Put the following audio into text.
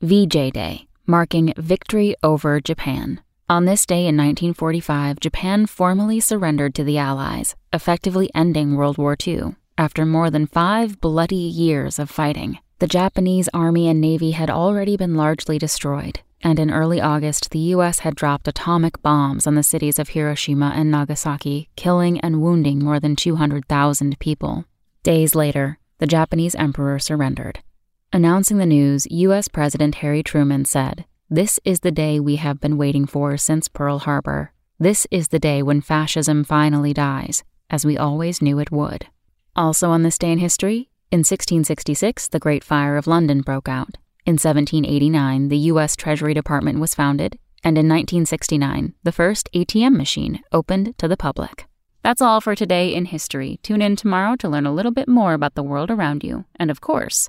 VJ Day, marking victory over Japan. On this day in 1945, Japan formally surrendered to the Allies, effectively ending World War II. After more than five bloody years of fighting, the Japanese Army and Navy had already been largely destroyed, and in early August, the U.S. had dropped atomic bombs on the cities of Hiroshima and Nagasaki, killing and wounding more than 200,000 people. Days later, the Japanese emperor surrendered. Announcing the news, U.S. President Harry Truman said, This is the day we have been waiting for since Pearl Harbor. This is the day when fascism finally dies, as we always knew it would. Also on this day in history, in 1666, the Great Fire of London broke out. In 1789, the U.S. Treasury Department was founded, and in 1969, the first ATM machine opened to the public. That's all for today in history. Tune in tomorrow to learn a little bit more about the world around you. And of course,